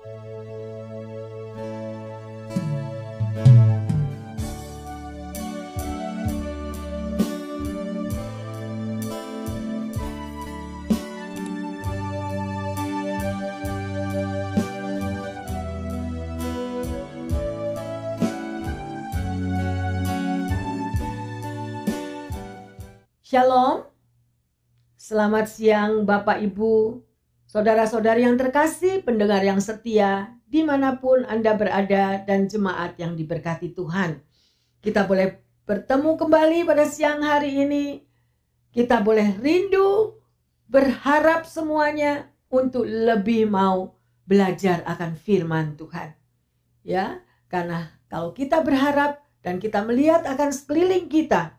Shalom, selamat siang Bapak Ibu, saudara-saudari yang terkasih, pendengar yang setia, di mana pun Anda berada dan jemaat yang diberkati Tuhan. Kita boleh bertemu kembali pada siang hari ini. Kita boleh rindu, berharap semuanya untuk lebih mau belajar akan firman Tuhan. Ya, karena kalau kita berharap dan kita melihat akan sekeliling kita,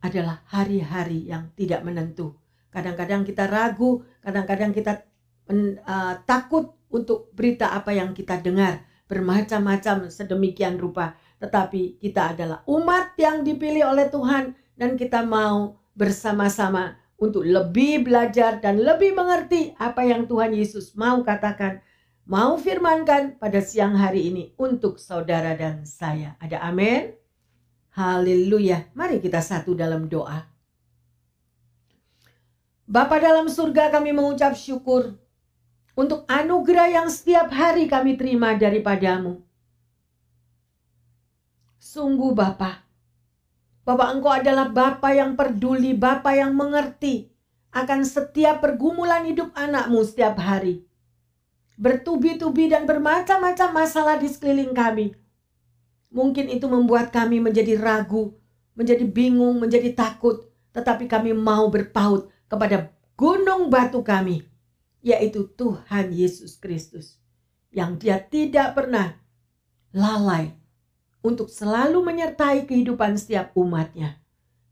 adalah hari-hari yang tidak menentu. Kadang-kadang kita ragu, kadang-kadang kita uh, takut untuk berita apa yang kita dengar bermacam-macam sedemikian rupa. Tetapi kita adalah umat yang dipilih oleh Tuhan dan kita mau bersama-sama untuk lebih belajar dan lebih mengerti apa yang Tuhan Yesus mau katakan, mau firmankan pada siang hari ini untuk saudara dan saya. Ada amin? Haleluya. Mari kita satu dalam doa. Bapa dalam surga kami mengucap syukur untuk anugerah yang setiap hari kami terima daripadamu. Sungguh Bapa, Bapak Engkau adalah Bapa yang peduli, Bapa yang mengerti akan setiap pergumulan hidup anakmu setiap hari. Bertubi-tubi dan bermacam-macam masalah di sekeliling kami. Mungkin itu membuat kami menjadi ragu, menjadi bingung, menjadi takut. Tetapi kami mau berpaut kepada gunung batu kami, yaitu Tuhan Yesus Kristus. Yang dia tidak pernah lalai untuk selalu menyertai kehidupan setiap umatnya.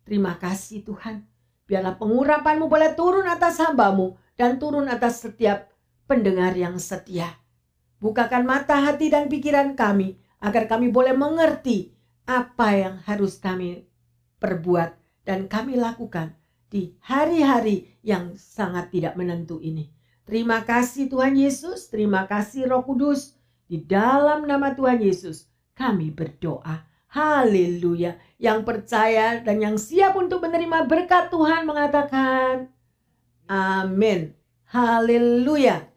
Terima kasih Tuhan. Biarlah pengurapanmu boleh turun atas hambamu dan turun atas setiap pendengar yang setia. Bukakan mata hati dan pikiran kami agar kami boleh mengerti apa yang harus kami perbuat dan kami lakukan di hari-hari yang sangat tidak menentu ini. Terima kasih Tuhan Yesus, terima kasih Roh Kudus. Di dalam nama Tuhan Yesus kami berdoa. Haleluya. Yang percaya dan yang siap untuk menerima berkat Tuhan mengatakan amin. Haleluya.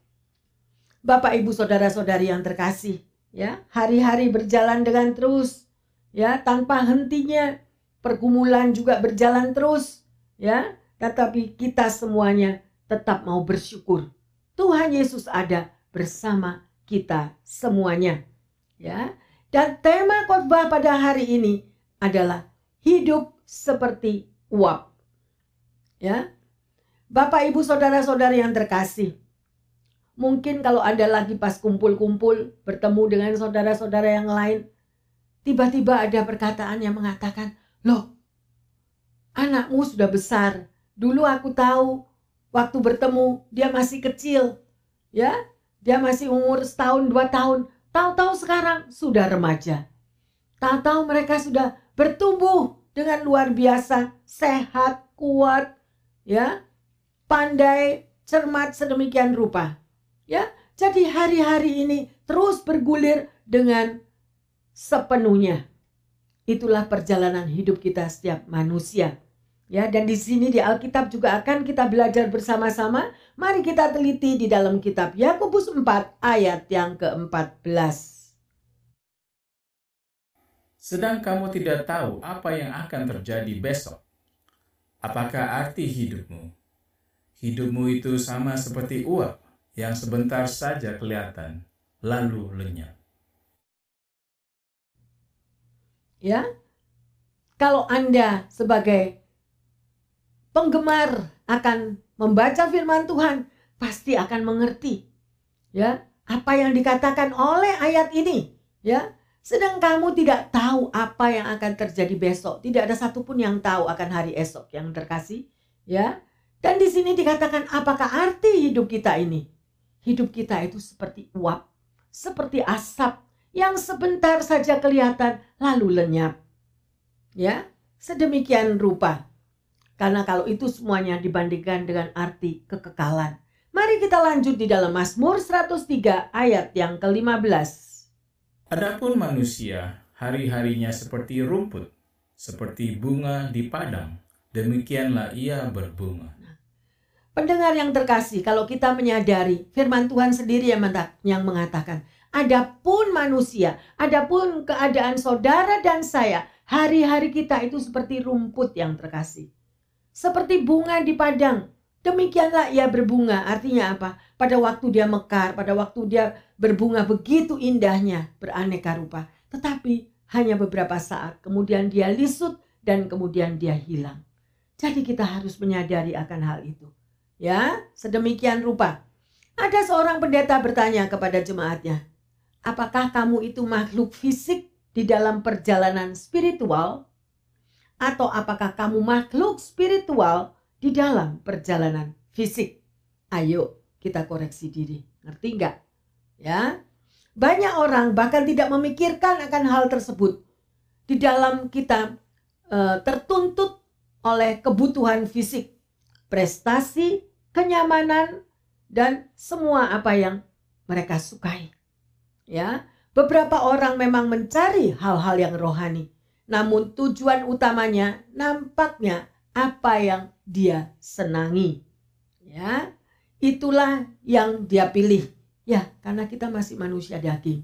Bapak, Ibu, Saudara-saudari yang terkasih ya hari-hari berjalan dengan terus ya tanpa hentinya pergumulan juga berjalan terus ya tetapi kita semuanya tetap mau bersyukur Tuhan Yesus ada bersama kita semuanya ya dan tema khotbah pada hari ini adalah hidup seperti uap ya Bapak Ibu saudara-saudari yang terkasih Mungkin kalau Anda lagi pas kumpul-kumpul bertemu dengan saudara-saudara yang lain, tiba-tiba ada perkataan yang mengatakan, "Loh, anakmu sudah besar. Dulu aku tahu waktu bertemu dia masih kecil. Ya, dia masih umur setahun dua tahun. Tahu-tahu sekarang sudah remaja. Tahu-tahu mereka sudah bertumbuh dengan luar biasa, sehat, kuat, ya, pandai, cermat sedemikian rupa. Ya, jadi hari-hari ini terus bergulir dengan sepenuhnya. Itulah perjalanan hidup kita setiap manusia. Ya, dan di sini di Alkitab juga akan kita belajar bersama-sama. Mari kita teliti di dalam kitab Yakobus 4 ayat yang ke-14. Sedang kamu tidak tahu apa yang akan terjadi besok. Apakah arti hidupmu? Hidupmu itu sama seperti uap yang sebentar saja kelihatan, lalu lenyap. Ya, kalau Anda sebagai penggemar akan membaca firman Tuhan, pasti akan mengerti ya apa yang dikatakan oleh ayat ini ya sedang kamu tidak tahu apa yang akan terjadi besok tidak ada satupun yang tahu akan hari esok yang terkasih ya dan di sini dikatakan apakah arti hidup kita ini Hidup kita itu seperti uap, seperti asap yang sebentar saja kelihatan lalu lenyap. Ya, sedemikian rupa. Karena kalau itu semuanya dibandingkan dengan arti kekekalan, Mari kita lanjut di dalam Mazmur 103 ayat yang ke-15. Adapun manusia hari-harinya seperti rumput, seperti bunga di padang, demikianlah ia berbunga. Pendengar yang terkasih, kalau kita menyadari firman Tuhan sendiri yang mengatakan, adapun manusia, adapun keadaan saudara dan saya, hari-hari kita itu seperti rumput yang terkasih. Seperti bunga di padang, Demikianlah ia berbunga. Artinya apa? Pada waktu dia mekar, pada waktu dia berbunga begitu indahnya, beraneka rupa. Tetapi hanya beberapa saat, kemudian dia lisut dan kemudian dia hilang. Jadi kita harus menyadari akan hal itu. Ya, sedemikian rupa. Ada seorang pendeta bertanya kepada jemaatnya, apakah kamu itu makhluk fisik di dalam perjalanan spiritual? Atau apakah kamu makhluk spiritual di dalam perjalanan fisik. Ayo kita koreksi diri. Ngerti nggak? Ya. Banyak orang bahkan tidak memikirkan akan hal tersebut. Di dalam kita e, tertuntut oleh kebutuhan fisik, prestasi, kenyamanan dan semua apa yang mereka sukai. Ya, beberapa orang memang mencari hal-hal yang rohani, namun tujuan utamanya nampaknya apa yang dia senangi. Ya, itulah yang dia pilih. Ya, karena kita masih manusia daging.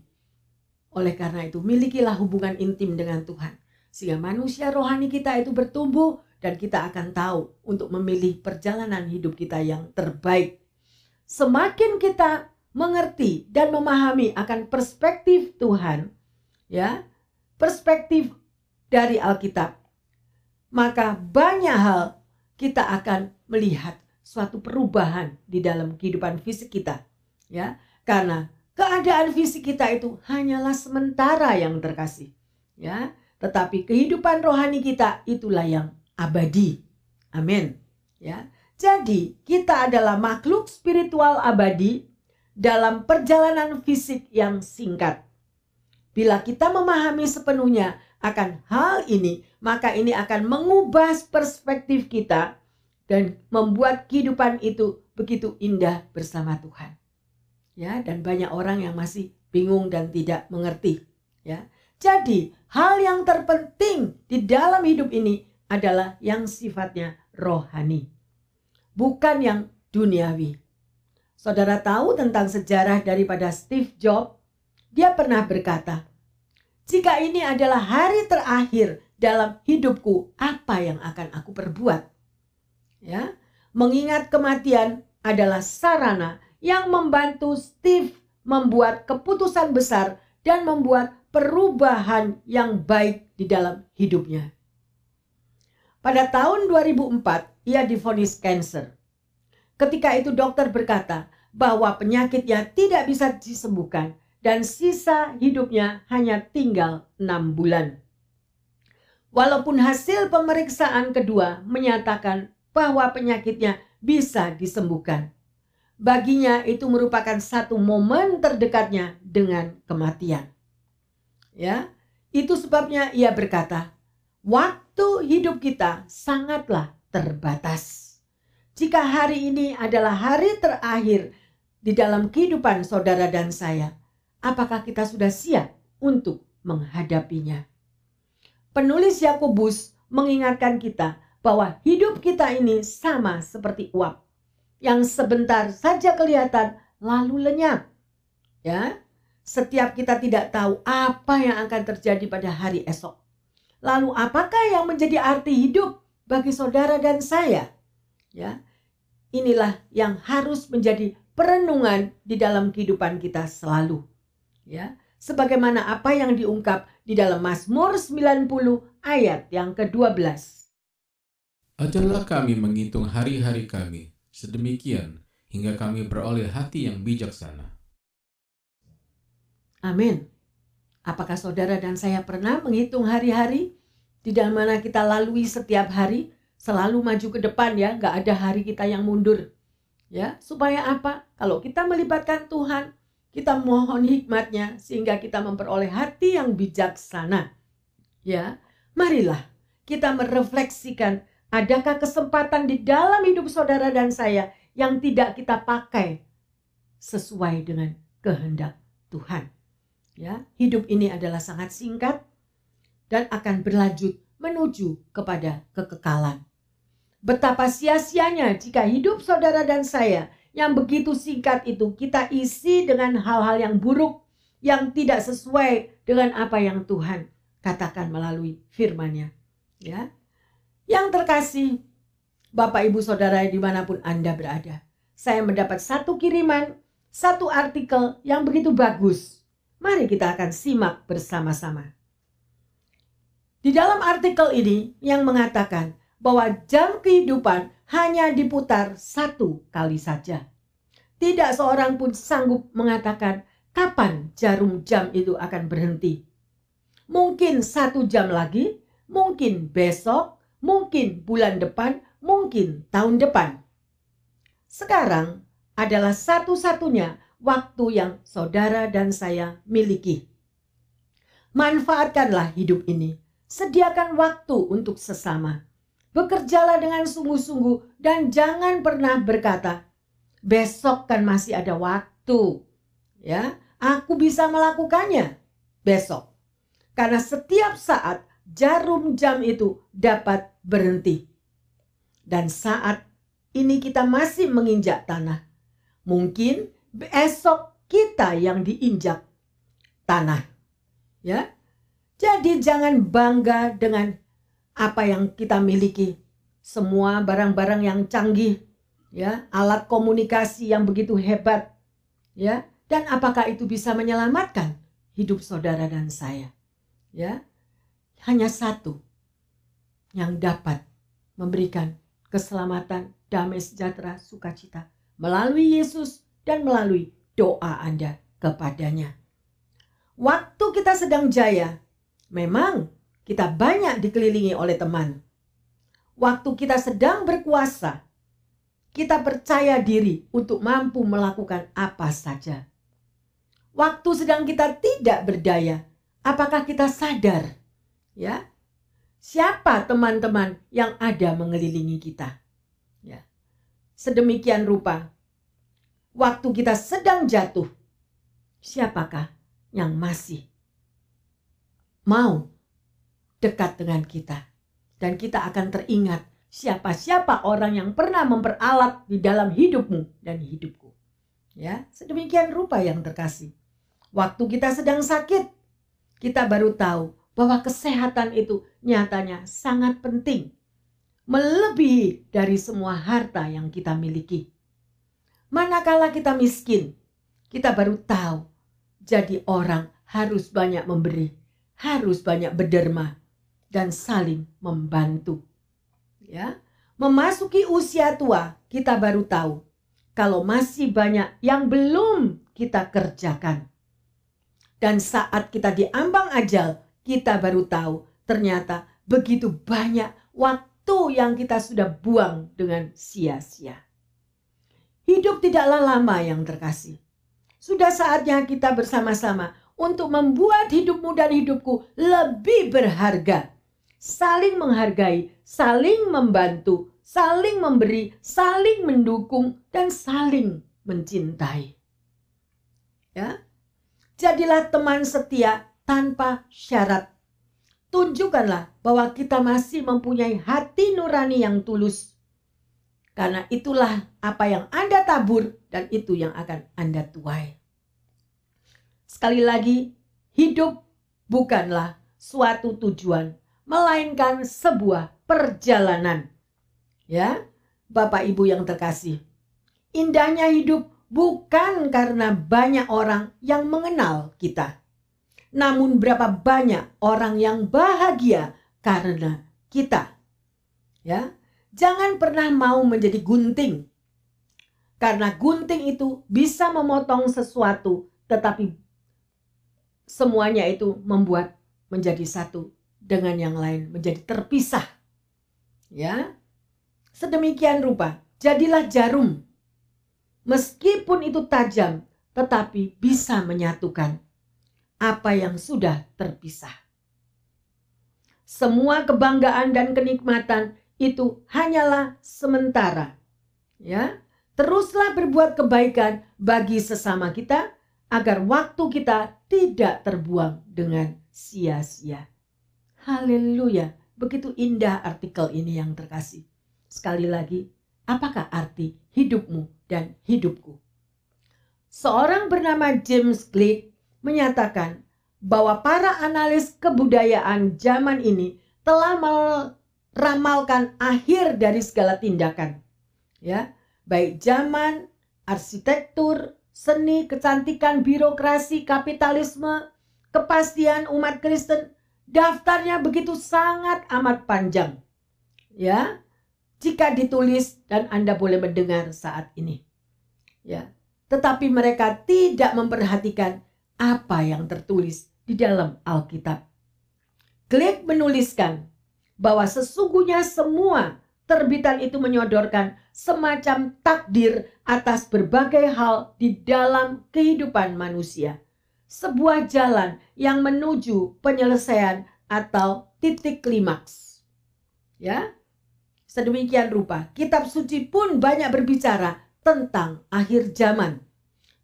Oleh karena itu, milikilah hubungan intim dengan Tuhan. Sehingga manusia rohani kita itu bertumbuh dan kita akan tahu untuk memilih perjalanan hidup kita yang terbaik. Semakin kita mengerti dan memahami akan perspektif Tuhan, ya, perspektif dari Alkitab, maka banyak hal kita akan melihat suatu perubahan di dalam kehidupan fisik kita. Ya, karena keadaan fisik kita itu hanyalah sementara yang terkasih. Ya, tetapi kehidupan rohani kita itulah yang abadi. Amin. Ya. Jadi, kita adalah makhluk spiritual abadi dalam perjalanan fisik yang singkat. Bila kita memahami sepenuhnya akan hal ini, maka ini akan mengubah perspektif kita dan membuat kehidupan itu begitu indah bersama Tuhan. Ya, dan banyak orang yang masih bingung dan tidak mengerti, ya. Jadi, hal yang terpenting di dalam hidup ini adalah yang sifatnya rohani, bukan yang duniawi. Saudara tahu tentang sejarah daripada Steve Jobs? Dia pernah berkata, jika ini adalah hari terakhir dalam hidupku, apa yang akan aku perbuat? Ya, mengingat kematian adalah sarana yang membantu Steve membuat keputusan besar dan membuat perubahan yang baik di dalam hidupnya. Pada tahun 2004, ia difonis kanker. Ketika itu dokter berkata bahwa penyakitnya tidak bisa disembuhkan dan sisa hidupnya hanya tinggal enam bulan. Walaupun hasil pemeriksaan kedua menyatakan bahwa penyakitnya bisa disembuhkan. Baginya itu merupakan satu momen terdekatnya dengan kematian. Ya, itu sebabnya ia berkata, waktu hidup kita sangatlah terbatas. Jika hari ini adalah hari terakhir di dalam kehidupan saudara dan saya, apakah kita sudah siap untuk menghadapinya? Penulis Yakobus mengingatkan kita bahwa hidup kita ini sama seperti uap yang sebentar saja kelihatan lalu lenyap. Ya, setiap kita tidak tahu apa yang akan terjadi pada hari esok. Lalu apakah yang menjadi arti hidup bagi saudara dan saya? Ya. Inilah yang harus menjadi perenungan di dalam kehidupan kita selalu ya sebagaimana apa yang diungkap di dalam Mazmur 90 ayat yang ke-12. Ajarlah kami menghitung hari-hari kami sedemikian hingga kami beroleh hati yang bijaksana. Amin. Apakah saudara dan saya pernah menghitung hari-hari di dalam mana kita lalui setiap hari selalu maju ke depan ya, nggak ada hari kita yang mundur. Ya, supaya apa? Kalau kita melibatkan Tuhan, kita mohon hikmatnya sehingga kita memperoleh hati yang bijaksana. Ya, marilah kita merefleksikan adakah kesempatan di dalam hidup saudara dan saya yang tidak kita pakai sesuai dengan kehendak Tuhan. Ya, hidup ini adalah sangat singkat dan akan berlanjut menuju kepada kekekalan. Betapa sia-sianya jika hidup saudara dan saya yang begitu singkat itu kita isi dengan hal-hal yang buruk yang tidak sesuai dengan apa yang Tuhan katakan melalui firman-Nya. Ya. Yang terkasih, Bapak Ibu Saudara di mana pun Anda berada. Saya mendapat satu kiriman, satu artikel yang begitu bagus. Mari kita akan simak bersama-sama. Di dalam artikel ini yang mengatakan bahwa jam kehidupan hanya diputar satu kali saja. Tidak seorang pun sanggup mengatakan kapan jarum jam itu akan berhenti. Mungkin satu jam lagi, mungkin besok, mungkin bulan depan, mungkin tahun depan. Sekarang adalah satu-satunya waktu yang saudara dan saya miliki. Manfaatkanlah hidup ini. Sediakan waktu untuk sesama. Bekerjalah dengan sungguh-sungguh dan jangan pernah berkata, besok kan masih ada waktu. Ya, aku bisa melakukannya besok. Karena setiap saat jarum jam itu dapat berhenti. Dan saat ini kita masih menginjak tanah. Mungkin besok kita yang diinjak tanah. Ya. Jadi jangan bangga dengan apa yang kita miliki. Semua barang-barang yang canggih, ya, alat komunikasi yang begitu hebat, ya, dan apakah itu bisa menyelamatkan hidup saudara dan saya? Ya. Hanya satu yang dapat memberikan keselamatan, damai sejahtera, sukacita melalui Yesus dan melalui doa Anda kepadanya. Waktu kita sedang jaya, memang kita banyak dikelilingi oleh teman. Waktu kita sedang berkuasa, kita percaya diri untuk mampu melakukan apa saja. Waktu sedang kita tidak berdaya, apakah kita sadar? Ya, siapa teman-teman yang ada mengelilingi kita? Ya, sedemikian rupa. Waktu kita sedang jatuh, siapakah yang masih mau dekat dengan kita? Dan kita akan teringat siapa-siapa orang yang pernah memperalat di dalam hidupmu dan hidupku. Ya, sedemikian rupa yang terkasih. Waktu kita sedang sakit, kita baru tahu bahwa kesehatan itu nyatanya sangat penting. Melebihi dari semua harta yang kita miliki. Manakala kita miskin, kita baru tahu jadi orang harus banyak memberi, harus banyak berderma dan saling membantu. Ya, memasuki usia tua, kita baru tahu kalau masih banyak yang belum kita kerjakan. Dan saat kita diambang ajal, kita baru tahu ternyata begitu banyak waktu yang kita sudah buang dengan sia-sia. Hidup tidaklah lama yang terkasih. Sudah saatnya kita bersama-sama untuk membuat hidupmu dan hidupku lebih berharga. Saling menghargai, saling membantu, saling memberi, saling mendukung, dan saling mencintai. Ya, Jadilah teman setia tanpa syarat. Tunjukkanlah bahwa kita masih mempunyai hati nurani yang tulus. Karena itulah apa yang Anda tabur dan itu yang akan Anda tuai. Sekali lagi, hidup bukanlah suatu tujuan, melainkan sebuah perjalanan. Ya, Bapak Ibu yang terkasih. Indahnya hidup bukan karena banyak orang yang mengenal kita. Namun berapa banyak orang yang bahagia karena kita. Ya, jangan pernah mau menjadi gunting. Karena gunting itu bisa memotong sesuatu tetapi semuanya itu membuat menjadi satu dengan yang lain, menjadi terpisah. Ya. Sedemikian rupa, jadilah jarum meskipun itu tajam, tetapi bisa menyatukan apa yang sudah terpisah. Semua kebanggaan dan kenikmatan itu hanyalah sementara. Ya, Teruslah berbuat kebaikan bagi sesama kita agar waktu kita tidak terbuang dengan sia-sia. Haleluya, begitu indah artikel ini yang terkasih. Sekali lagi, apakah arti hidupmu dan hidupku? Seorang bernama James Gleick menyatakan bahwa para analis kebudayaan zaman ini telah meramalkan akhir dari segala tindakan. Ya, baik zaman, arsitektur, seni, kecantikan, birokrasi, kapitalisme, kepastian umat Kristen, daftarnya begitu sangat amat panjang. Ya, jika ditulis dan Anda boleh mendengar saat ini. Ya, tetapi mereka tidak memperhatikan apa yang tertulis di dalam Alkitab. Glegg menuliskan bahwa sesungguhnya semua terbitan itu menyodorkan semacam takdir atas berbagai hal di dalam kehidupan manusia. Sebuah jalan yang menuju penyelesaian atau titik klimaks. Ya. Sedemikian rupa, kitab suci pun banyak berbicara tentang akhir zaman,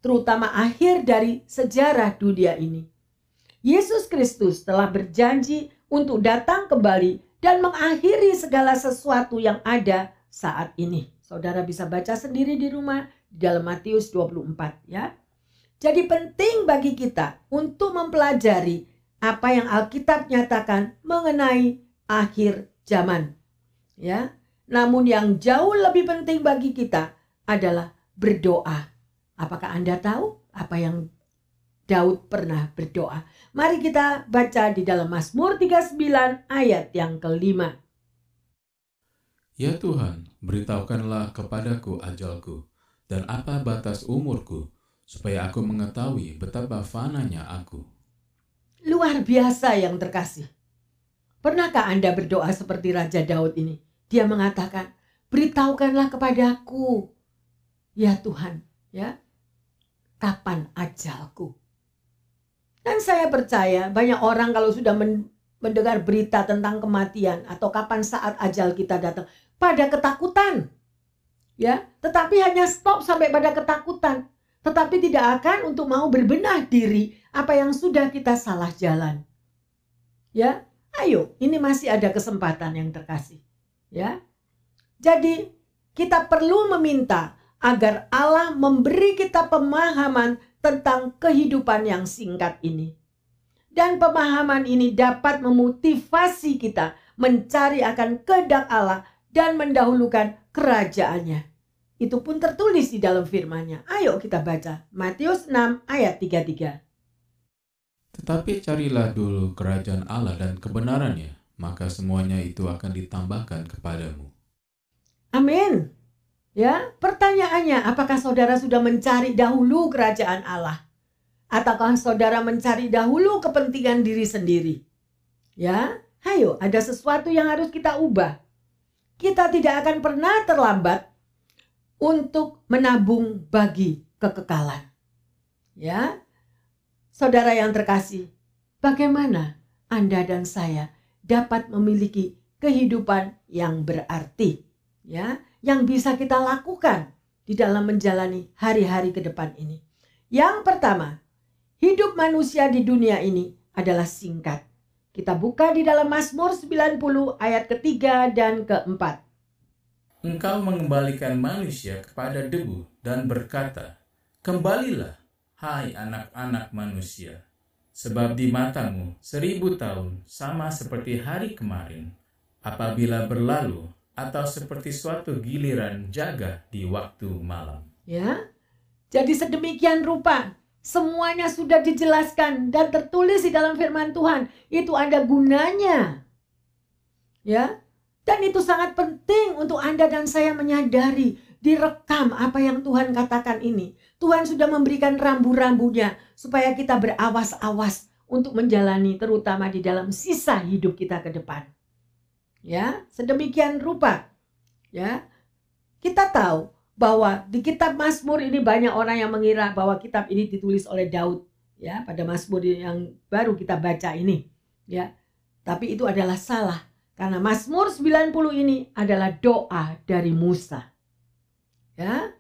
terutama akhir dari sejarah dunia ini. Yesus Kristus telah berjanji untuk datang kembali dan mengakhiri segala sesuatu yang ada saat ini. Saudara bisa baca sendiri di rumah di dalam Matius 24 ya. Jadi penting bagi kita untuk mempelajari apa yang Alkitab nyatakan mengenai akhir zaman. Ya. Namun yang jauh lebih penting bagi kita adalah berdoa. Apakah Anda tahu apa yang Daud pernah berdoa. Mari kita baca di dalam Mazmur 39 ayat yang kelima. Ya Tuhan, beritahukanlah kepadaku ajalku dan apa batas umurku, supaya aku mengetahui betapa fananya aku. Luar biasa yang terkasih. Pernahkah Anda berdoa seperti Raja Daud ini? Dia mengatakan, beritahukanlah kepadaku, ya Tuhan, ya, kapan ajalku. Dan saya percaya banyak orang kalau sudah mendengar berita tentang kematian atau kapan saat ajal kita datang pada ketakutan. Ya, tetapi hanya stop sampai pada ketakutan. Tetapi tidak akan untuk mau berbenah diri apa yang sudah kita salah jalan. Ya, ayo, ini masih ada kesempatan yang terkasih. Ya. Jadi, kita perlu meminta agar Allah memberi kita pemahaman tentang kehidupan yang singkat ini. Dan pemahaman ini dapat memotivasi kita mencari akan kehendak Allah dan mendahulukan kerajaannya. Itu pun tertulis di dalam firman-Nya. Ayo kita baca Matius 6 ayat 33. Tetapi carilah dulu kerajaan Allah dan kebenarannya, maka semuanya itu akan ditambahkan kepadamu. Amin. Ya, pertanyaannya, apakah saudara sudah mencari dahulu kerajaan Allah? Ataukah saudara mencari dahulu kepentingan diri sendiri? Ya, ayo, ada sesuatu yang harus kita ubah. Kita tidak akan pernah terlambat untuk menabung bagi kekekalan. Ya, saudara yang terkasih, bagaimana Anda dan saya dapat memiliki kehidupan yang berarti? Ya, yang bisa kita lakukan di dalam menjalani hari-hari ke depan ini. Yang pertama, hidup manusia di dunia ini adalah singkat. Kita buka di dalam Mazmur 90 ayat ketiga dan keempat. Engkau mengembalikan manusia kepada debu dan berkata, Kembalilah, hai anak-anak manusia, sebab di matamu seribu tahun sama seperti hari kemarin. Apabila berlalu, atau seperti suatu giliran jaga di waktu malam. Ya. Jadi sedemikian rupa semuanya sudah dijelaskan dan tertulis di dalam firman Tuhan. Itu ada gunanya. Ya. Dan itu sangat penting untuk Anda dan saya menyadari, direkam apa yang Tuhan katakan ini. Tuhan sudah memberikan rambu-rambunya supaya kita berawas-awas untuk menjalani terutama di dalam sisa hidup kita ke depan. Ya sedemikian rupa. Ya kita tahu bahwa di kitab Mazmur ini banyak orang yang mengira bahwa kitab ini ditulis oleh Daud. Ya pada Mazmur yang baru kita baca ini. Ya tapi itu adalah salah karena Mazmur 90 ini adalah doa dari Musa ya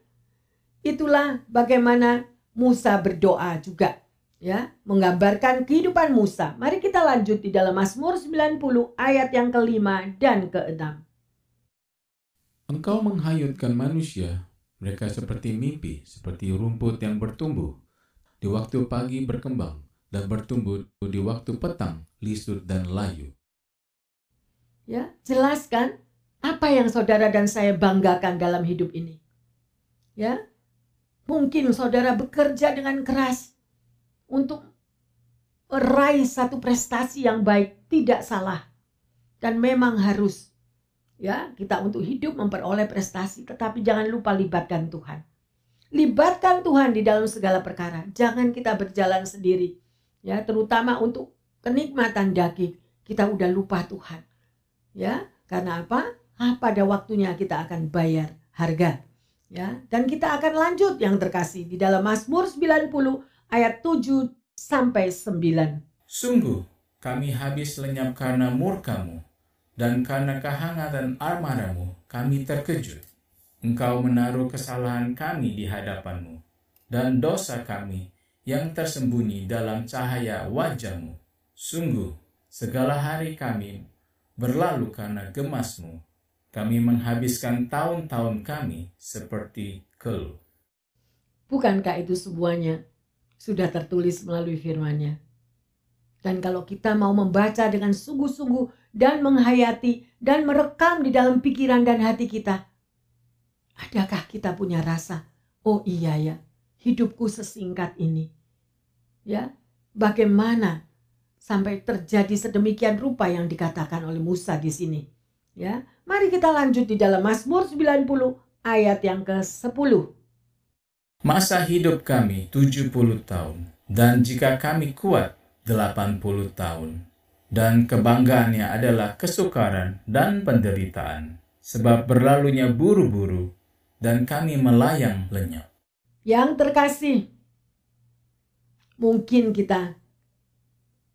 itulah bagaimana Musa berdoa juga ya, menggambarkan kehidupan Musa. Mari kita lanjut di dalam Mazmur 90 ayat yang kelima dan keenam. Engkau menghayutkan manusia, mereka seperti mimpi, seperti rumput yang bertumbuh. Di waktu pagi berkembang dan bertumbuh di waktu petang, lisut dan layu. Ya, jelaskan apa yang saudara dan saya banggakan dalam hidup ini. Ya, Mungkin saudara bekerja dengan keras untuk meraih satu prestasi yang baik, tidak salah. Dan memang harus ya kita untuk hidup memperoleh prestasi, tetapi jangan lupa libatkan Tuhan. Libatkan Tuhan di dalam segala perkara. Jangan kita berjalan sendiri. Ya, terutama untuk kenikmatan daging, kita udah lupa Tuhan. Ya, karena apa? Ah, pada waktunya kita akan bayar harga. Ya, dan kita akan lanjut yang terkasih di dalam Mazmur 90 ayat 7 sampai 9. Sungguh kami habis lenyap karena murkamu dan karena kehangatan armadamu kami terkejut. Engkau menaruh kesalahan kami di hadapanmu dan dosa kami yang tersembunyi dalam cahaya wajahmu. Sungguh segala hari kami berlalu karena gemasmu kami menghabiskan tahun-tahun kami seperti keluh. Bukankah itu semuanya sudah tertulis melalui firman-Nya? Dan kalau kita mau membaca dengan sungguh-sungguh dan menghayati dan merekam di dalam pikiran dan hati kita, adakah kita punya rasa, oh iya ya, hidupku sesingkat ini. Ya, bagaimana sampai terjadi sedemikian rupa yang dikatakan oleh Musa di sini? Ya, mari kita lanjut di dalam Mazmur 90 ayat yang ke-10. Masa hidup kami 70 tahun dan jika kami kuat 80 tahun dan kebanggaannya adalah kesukaran dan penderitaan sebab berlalunya buru-buru dan kami melayang lenyap. Yang terkasih, mungkin kita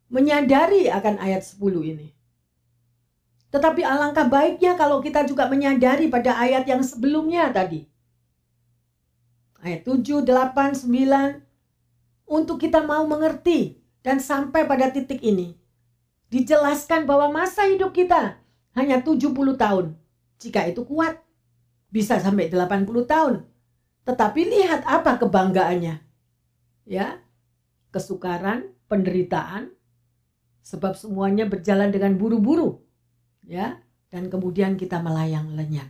menyadari akan ayat 10 ini. Tetapi alangkah baiknya kalau kita juga menyadari pada ayat yang sebelumnya tadi. Ayat 7, 8, 9. Untuk kita mau mengerti dan sampai pada titik ini. Dijelaskan bahwa masa hidup kita hanya 70 tahun. Jika itu kuat, bisa sampai 80 tahun. Tetapi lihat apa kebanggaannya. Ya, kesukaran, penderitaan, sebab semuanya berjalan dengan buru-buru ya dan kemudian kita melayang lenyap.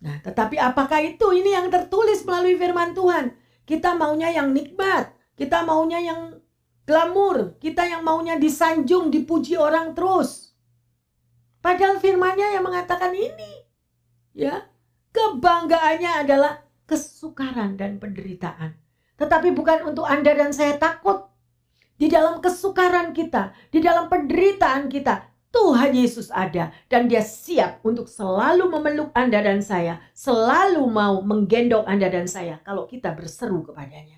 Nah, tetapi apakah itu ini yang tertulis melalui firman Tuhan? Kita maunya yang nikmat, kita maunya yang glamur, kita yang maunya disanjung, dipuji orang terus. Padahal firmannya yang mengatakan ini. Ya, kebanggaannya adalah kesukaran dan penderitaan. Tetapi bukan untuk Anda dan saya takut. Di dalam kesukaran kita, di dalam penderitaan kita, Tuhan Yesus ada dan dia siap untuk selalu memeluk Anda dan saya, selalu mau menggendong Anda dan saya kalau kita berseru kepadanya.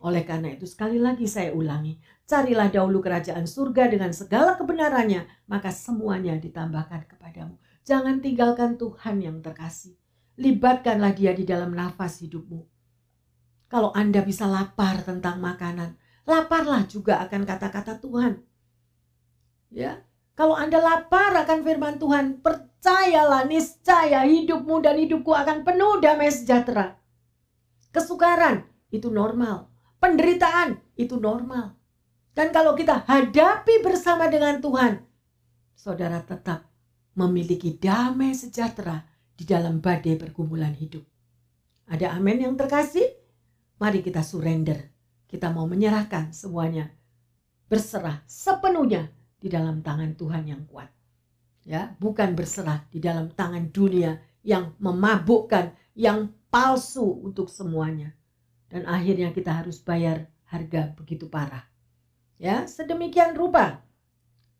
Oleh karena itu sekali lagi saya ulangi, carilah dahulu kerajaan surga dengan segala kebenarannya, maka semuanya ditambahkan kepadamu. Jangan tinggalkan Tuhan yang terkasih. Libatkanlah dia di dalam nafas hidupmu. Kalau Anda bisa lapar tentang makanan, laparlah juga akan kata-kata Tuhan Ya, kalau Anda lapar akan firman Tuhan, percayalah niscaya hidupmu dan hidupku akan penuh damai sejahtera. Kesukaran itu normal, penderitaan itu normal. Dan kalau kita hadapi bersama dengan Tuhan, saudara tetap memiliki damai sejahtera di dalam badai pergumulan hidup. Ada amin yang terkasih? Mari kita surrender. Kita mau menyerahkan semuanya. Berserah sepenuhnya di dalam tangan Tuhan yang kuat. Ya, bukan berserah di dalam tangan dunia yang memabukkan, yang palsu untuk semuanya. Dan akhirnya kita harus bayar harga begitu parah. Ya, sedemikian rupa.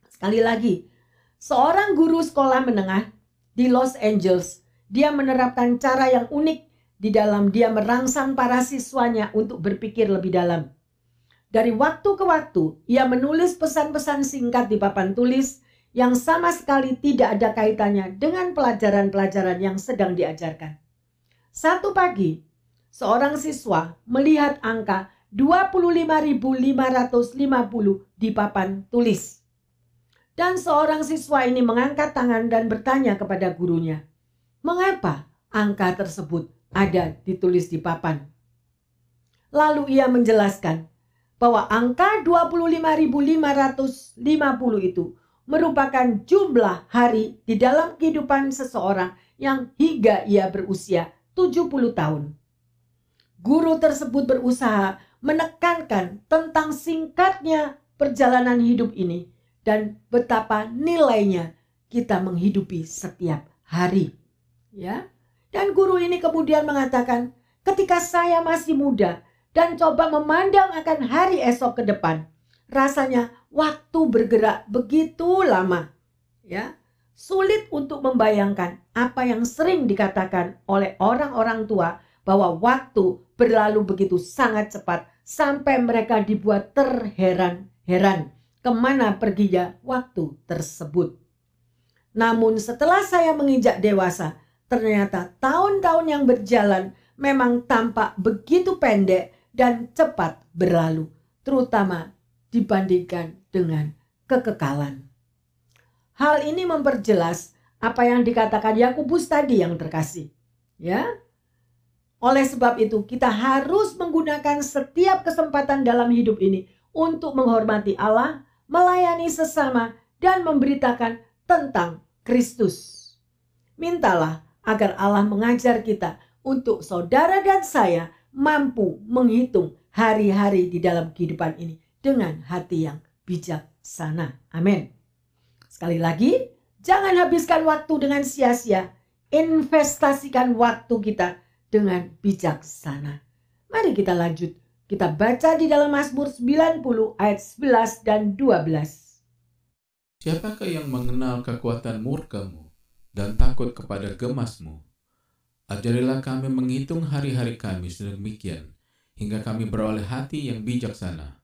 Sekali lagi, seorang guru sekolah menengah di Los Angeles, dia menerapkan cara yang unik di dalam dia merangsang para siswanya untuk berpikir lebih dalam. Dari waktu ke waktu, ia menulis pesan-pesan singkat di papan tulis yang sama sekali tidak ada kaitannya dengan pelajaran-pelajaran yang sedang diajarkan. Satu pagi, seorang siswa melihat angka 25.550 di papan tulis. Dan seorang siswa ini mengangkat tangan dan bertanya kepada gurunya, "Mengapa angka tersebut ada ditulis di papan?" Lalu ia menjelaskan bahwa angka 25.550 itu merupakan jumlah hari di dalam kehidupan seseorang yang hingga ia berusia 70 tahun. Guru tersebut berusaha menekankan tentang singkatnya perjalanan hidup ini dan betapa nilainya kita menghidupi setiap hari. Ya. Dan guru ini kemudian mengatakan, ketika saya masih muda dan coba memandang akan hari esok ke depan, rasanya waktu bergerak begitu lama. Ya. Sulit untuk membayangkan apa yang sering dikatakan oleh orang-orang tua bahwa waktu berlalu begitu sangat cepat sampai mereka dibuat terheran-heran ke mana perginya waktu tersebut. Namun setelah saya menginjak dewasa, ternyata tahun-tahun yang berjalan memang tampak begitu pendek dan cepat berlalu, terutama dibandingkan dengan kekekalan. Hal ini memperjelas apa yang dikatakan Yakubus tadi yang terkasih. Ya. Oleh sebab itu, kita harus menggunakan setiap kesempatan dalam hidup ini untuk menghormati Allah, melayani sesama, dan memberitakan tentang Kristus. Mintalah agar Allah mengajar kita untuk saudara dan saya mampu menghitung hari-hari di dalam kehidupan ini dengan hati yang bijaksana. Amin. Sekali lagi, jangan habiskan waktu dengan sia-sia. Investasikan waktu kita dengan bijaksana. Mari kita lanjut. Kita baca di dalam Mazmur 90 ayat 11 dan 12. Siapakah yang mengenal kekuatan murkamu dan takut kepada gemasmu? Ajarilah kami menghitung hari-hari kami sedemikian, hingga kami beroleh hati yang bijaksana.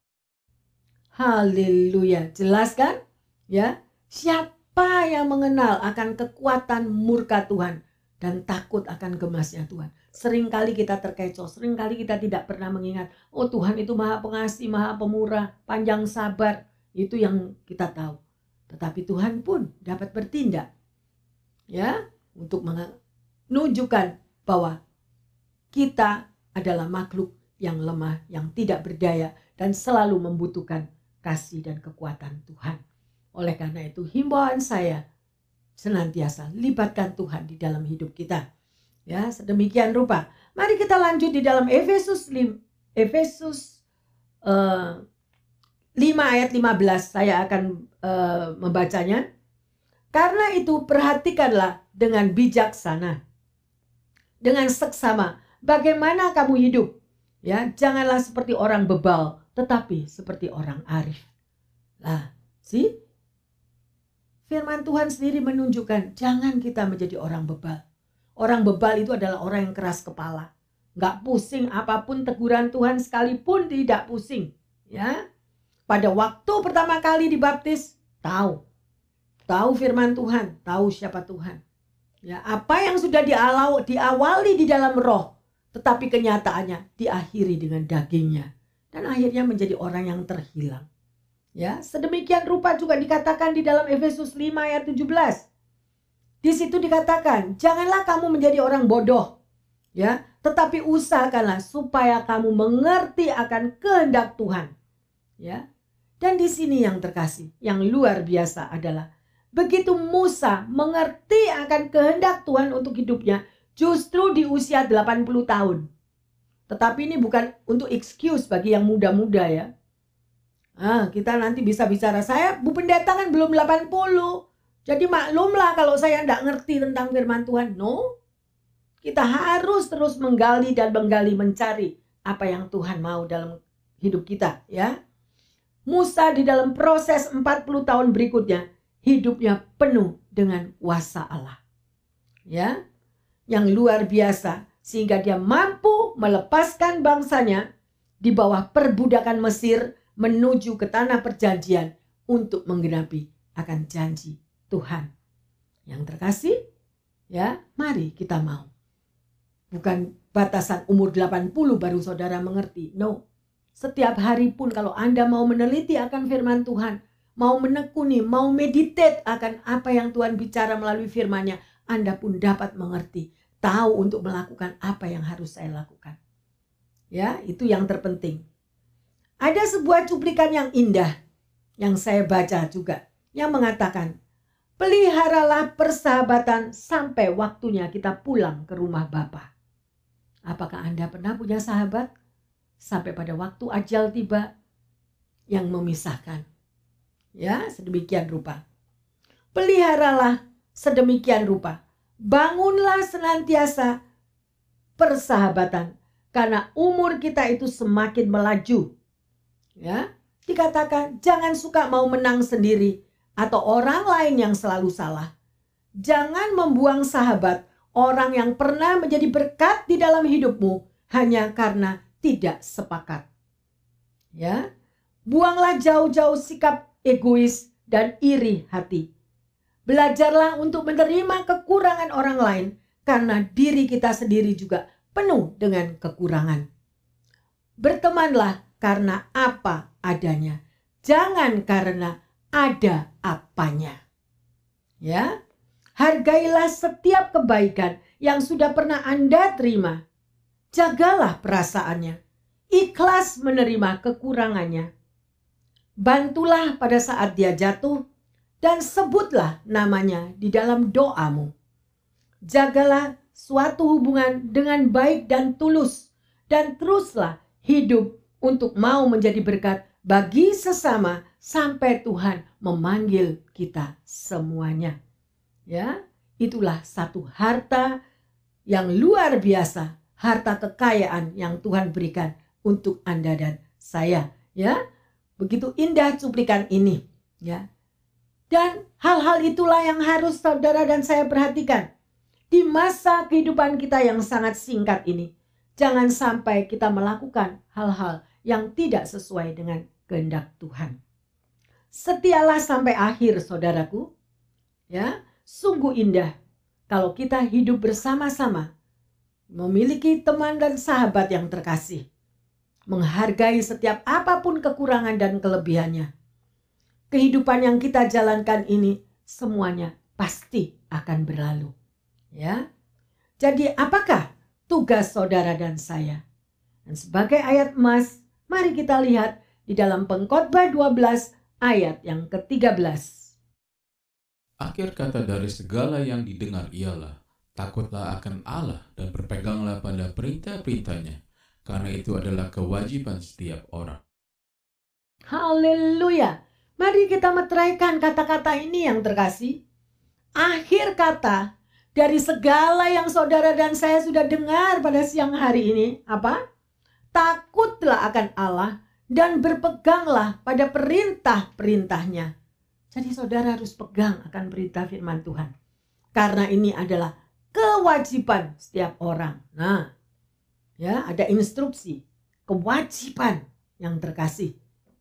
Haleluya. Jelas kan? Ya, Siapa yang mengenal akan kekuatan murka Tuhan dan takut akan gemasnya Tuhan. Seringkali kita terkecoh, sering kali kita tidak pernah mengingat, oh Tuhan itu maha pengasih, maha pemurah, panjang sabar. Itu yang kita tahu. Tetapi Tuhan pun dapat bertindak. Ya, untuk menunjukkan bahwa kita adalah makhluk yang lemah, yang tidak berdaya, dan selalu membutuhkan kasih dan kekuatan Tuhan. Oleh karena itu himbauan saya senantiasa libatkan Tuhan di dalam hidup kita. Ya, sedemikian rupa. Mari kita lanjut di dalam Efesus 5, Efesus uh, eh, 5 ayat 15 saya akan uh, membacanya. Karena itu perhatikanlah dengan bijaksana. Dengan seksama bagaimana kamu hidup. Ya, janganlah seperti orang bebal, tetapi seperti orang arif. Lah, sih Firman Tuhan sendiri menunjukkan jangan kita menjadi orang bebal. Orang bebal itu adalah orang yang keras kepala. Gak pusing apa pun teguran Tuhan sekalipun tidak pusing. Ya, Pada waktu pertama kali dibaptis, tahu. Tahu firman Tuhan, tahu siapa Tuhan. Ya, apa yang sudah dialau, diawali di dalam roh, tetapi kenyataannya diakhiri dengan dagingnya. Dan akhirnya menjadi orang yang terhilang. Ya, sedemikian rupa juga dikatakan di dalam Efesus 5 ayat 17. Di situ dikatakan, janganlah kamu menjadi orang bodoh. Ya, tetapi usahakanlah supaya kamu mengerti akan kehendak Tuhan. Ya. Dan di sini yang terkasih, yang luar biasa adalah begitu Musa mengerti akan kehendak Tuhan untuk hidupnya justru di usia 80 tahun. Tetapi ini bukan untuk excuse bagi yang muda-muda ya. Ah, kita nanti bisa bicara. Saya Bu Pendeta kan belum 80. Jadi maklumlah kalau saya tidak ngerti tentang firman Tuhan. No. Kita harus terus menggali dan menggali mencari apa yang Tuhan mau dalam hidup kita, ya. Musa di dalam proses 40 tahun berikutnya hidupnya penuh dengan kuasa Allah. Ya. Yang luar biasa sehingga dia mampu melepaskan bangsanya di bawah perbudakan Mesir menuju ke tanah perjanjian untuk menggenapi akan janji Tuhan. Yang terkasih, ya, mari kita mau Bukan batasan umur 80 baru saudara mengerti. No. Setiap hari pun kalau Anda mau meneliti akan firman Tuhan, mau menekuni, mau meditate akan apa yang Tuhan bicara melalui firman-Nya, Anda pun dapat mengerti, tahu untuk melakukan apa yang harus saya lakukan. Ya, itu yang terpenting. Ada sebuah cuplikan yang indah yang saya baca juga yang mengatakan, "Peliharalah persahabatan sampai waktunya kita pulang ke rumah Bapa." Apakah Anda pernah punya sahabat sampai pada waktu ajal tiba yang memisahkan? Ya, sedemikian rupa. Peliharalah sedemikian rupa. Bangunlah senantiasa persahabatan karena umur kita itu semakin melaju. Ya, dikatakan jangan suka mau menang sendiri atau orang lain yang selalu salah. Jangan membuang sahabat orang yang pernah menjadi berkat di dalam hidupmu hanya karena tidak sepakat. Ya, buanglah jauh-jauh sikap egois dan iri hati. Belajarlah untuk menerima kekurangan orang lain karena diri kita sendiri juga penuh dengan kekurangan. Bertemanlah karena apa adanya, jangan karena ada apanya. Ya, Hargailah setiap kebaikan yang sudah pernah Anda terima. Jagalah perasaannya. Ikhlas menerima kekurangannya. Bantulah pada saat dia jatuh dan sebutlah namanya di dalam doamu. Jagalah suatu hubungan dengan baik dan tulus dan teruslah hidup untuk mau menjadi berkat bagi sesama sampai Tuhan memanggil kita semuanya. Ya, itulah satu harta yang luar biasa, harta kekayaan yang Tuhan berikan untuk Anda dan saya, ya. Begitu indah cuplikan ini, ya. Dan hal-hal itulah yang harus saudara dan saya perhatikan di masa kehidupan kita yang sangat singkat ini. Jangan sampai kita melakukan hal-hal yang tidak sesuai dengan kehendak Tuhan. Setialah sampai akhir, saudaraku. Ya, Sungguh indah kalau kita hidup bersama-sama, memiliki teman dan sahabat yang terkasih, menghargai setiap apa pun kekurangan dan kelebihannya. Kehidupan yang kita jalankan ini semuanya pasti akan berlalu. Ya. Jadi apakah tugas saudara dan saya? Dan sebagai ayat emas, mari kita lihat di dalam Pengkhotbah 12 ayat yang ke-13. Akhir kata dari segala yang didengar ialah, takutlah akan Allah dan berpeganglah pada perintah-perintahnya, karena itu adalah kewajiban setiap orang. Haleluya. Mari kita meteraikan kata-kata ini yang terkasih. Akhir kata dari segala yang saudara dan saya sudah dengar pada siang hari ini, apa? Takutlah akan Allah dan berpeganglah pada perintah-perintahnya. Jadi saudara harus pegang akan perintah firman Tuhan. Karena ini adalah kewajiban setiap orang. Nah, ya ada instruksi, kewajiban yang terkasih.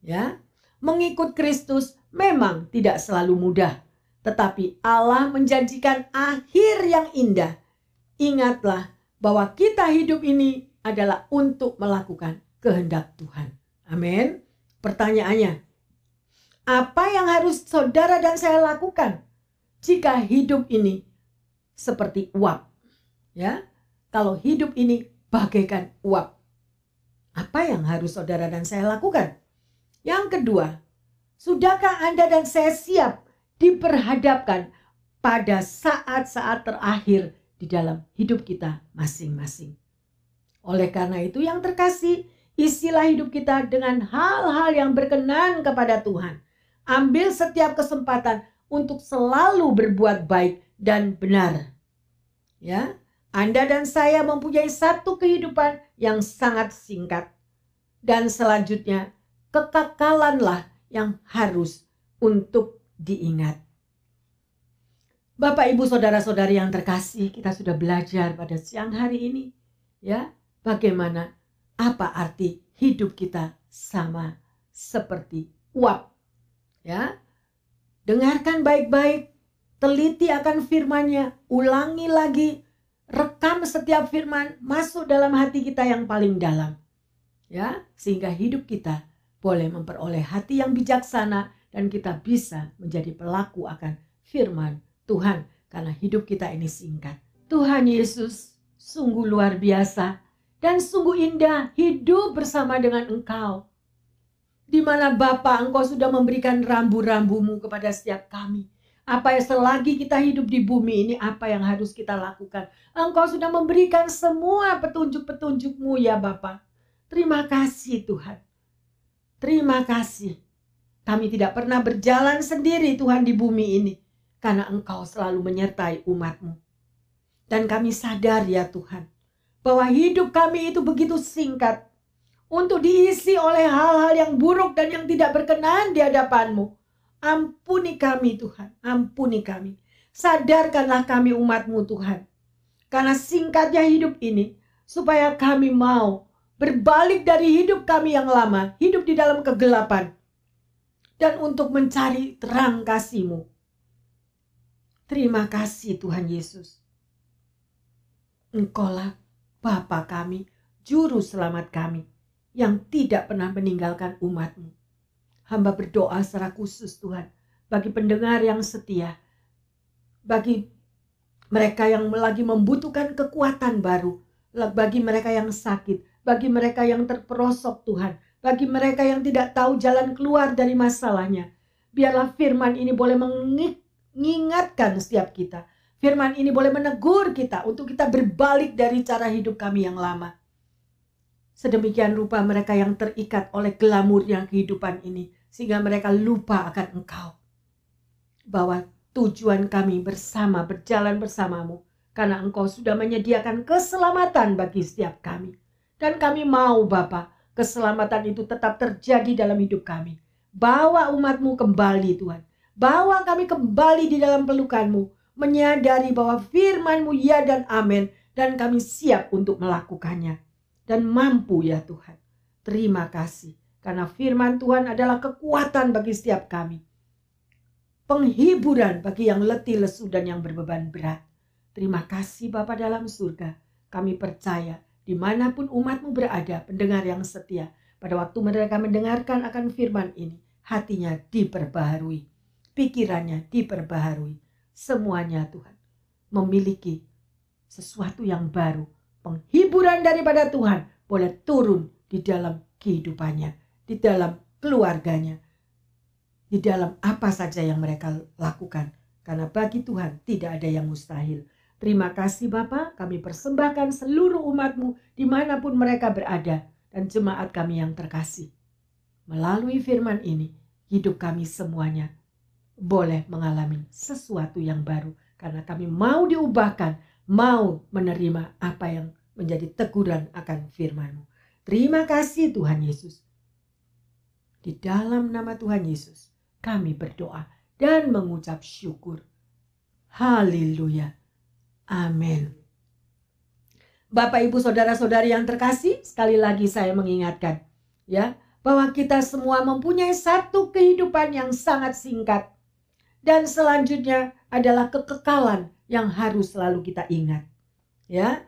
Ya, mengikut Kristus memang tidak selalu mudah, tetapi Allah menjanjikan akhir yang indah. Ingatlah bahwa kita hidup ini adalah untuk melakukan kehendak Tuhan. Amin. Pertanyaannya, apa yang harus saudara dan saya lakukan jika hidup ini seperti uap? Ya, kalau hidup ini bagaikan uap. Apa yang harus saudara dan saya lakukan? Yang kedua, sudahkah Anda dan saya siap diperhadapkan pada saat-saat terakhir di dalam hidup kita masing-masing? Oleh karena itu yang terkasih, isilah hidup kita dengan hal-hal yang berkenan kepada Tuhan. Ambil setiap kesempatan untuk selalu berbuat baik dan benar. Ya, Anda dan saya mempunyai satu kehidupan yang sangat singkat. Dan selanjutnya, kekekalanlah yang harus untuk diingat. Bapak, Ibu, saudara-saudari yang terkasih, kita sudah belajar pada siang hari ini, ya, bagaimana apa arti hidup kita sama seperti uap Ya. Dengarkan baik-baik, teliti akan firman-Nya, ulangi lagi rekam setiap firman masuk dalam hati kita yang paling dalam. Ya, sehingga hidup kita boleh memperoleh hati yang bijaksana dan kita bisa menjadi pelaku akan firman Tuhan karena hidup kita ini singkat. Tuhan Yesus sungguh luar biasa dan sungguh indah hidup bersama dengan Engkau. Di mana Bapa Engkau sudah memberikan rambu-rambumu kepada setiap kami. Apa yang selagi kita hidup di bumi ini, apa yang harus kita lakukan. Engkau sudah memberikan semua petunjuk-petunjukmu ya Bapa. Terima kasih Tuhan. Terima kasih. Kami tidak pernah berjalan sendiri Tuhan di bumi ini. Karena engkau selalu menyertai umatmu. Dan kami sadar ya Tuhan. Bahwa hidup kami itu begitu singkat. Untuk diisi oleh hal-hal yang buruk dan yang tidak berkenan di hadapanmu. Ampuni kami Tuhan, ampuni kami. Sadarkanlah kami umatmu Tuhan. Karena singkatnya hidup ini, supaya kami mau berbalik dari hidup kami yang lama, hidup di dalam kegelapan, dan untuk mencari terang kasih-Mu. Terima kasih Tuhan Yesus. Engkaulah Bapa kami, Juru Selamat kami, yang tidak pernah meninggalkan umatmu. Hamba berdoa secara khusus Tuhan bagi pendengar yang setia, bagi mereka yang lagi membutuhkan kekuatan baru, bagi mereka yang sakit, bagi mereka yang terperosok Tuhan, bagi mereka yang tidak tahu jalan keluar dari masalahnya. Biarlah firman ini boleh mengingatkan setiap kita. Firman ini boleh menegur kita untuk kita berbalik dari cara hidup kami yang lama. Sedemikian rupa mereka yang terikat oleh glamurnya kehidupan ini. Sehingga mereka lupa akan engkau. Bahwa tujuan kami bersama berjalan bersamamu. Karena engkau sudah menyediakan keselamatan bagi setiap kami. Dan kami mau Bapa keselamatan itu tetap terjadi dalam hidup kami. Bawa umatmu kembali Tuhan. Bawa kami kembali di dalam pelukanmu. Menyadari bahwa firmanmu ya dan amin. Dan kami siap untuk melakukannya dan mampu ya Tuhan. Terima kasih karena firman Tuhan adalah kekuatan bagi setiap kami. Penghiburan bagi yang letih lesu dan yang berbeban berat. Terima kasih Bapa dalam surga. Kami percaya di mana pun umatmu berada, pendengar yang setia. Pada waktu mereka mendengarkan akan firman ini, hatinya diperbaharui. Pikirannya diperbaharui. Semuanya Tuhan memiliki sesuatu yang baru penghiburan daripada Tuhan boleh turun di dalam kehidupannya, di dalam keluarganya, di dalam apa saja yang mereka lakukan. Karena bagi Tuhan tidak ada yang mustahil. Terima kasih Bapak, kami persembahkan seluruh umatmu di mana pun mereka berada dan jemaat kami yang terkasih. Melalui firman ini, hidup kami semuanya boleh mengalami sesuatu yang baru karena kami mau diubahkan mau menerima apa yang menjadi teguran akan firman-Mu. Terima kasih Tuhan Yesus. Di dalam nama Tuhan Yesus, kami berdoa dan mengucap syukur. Haleluya. Amin. Bapak, Ibu, Saudara-saudari yang terkasih, sekali lagi saya mengingatkan ya bahwa kita semua mempunyai satu kehidupan yang sangat singkat dan selanjutnya adalah kekekalan yang harus selalu kita ingat. Ya.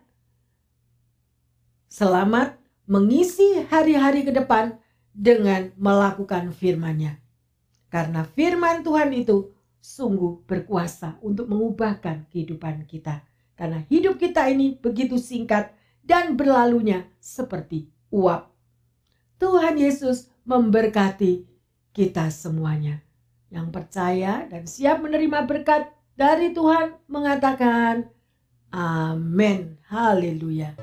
Selamat mengisi hari-hari ke depan dengan melakukan firman-Nya. Karena firman Tuhan itu sungguh berkuasa untuk mengubahkan kehidupan kita. Karena hidup kita ini begitu singkat dan berlalunya seperti uap. Tuhan Yesus memberkati kita semuanya. Yang percaya dan siap menerima berkat dari Tuhan mengatakan amin. Haleluya.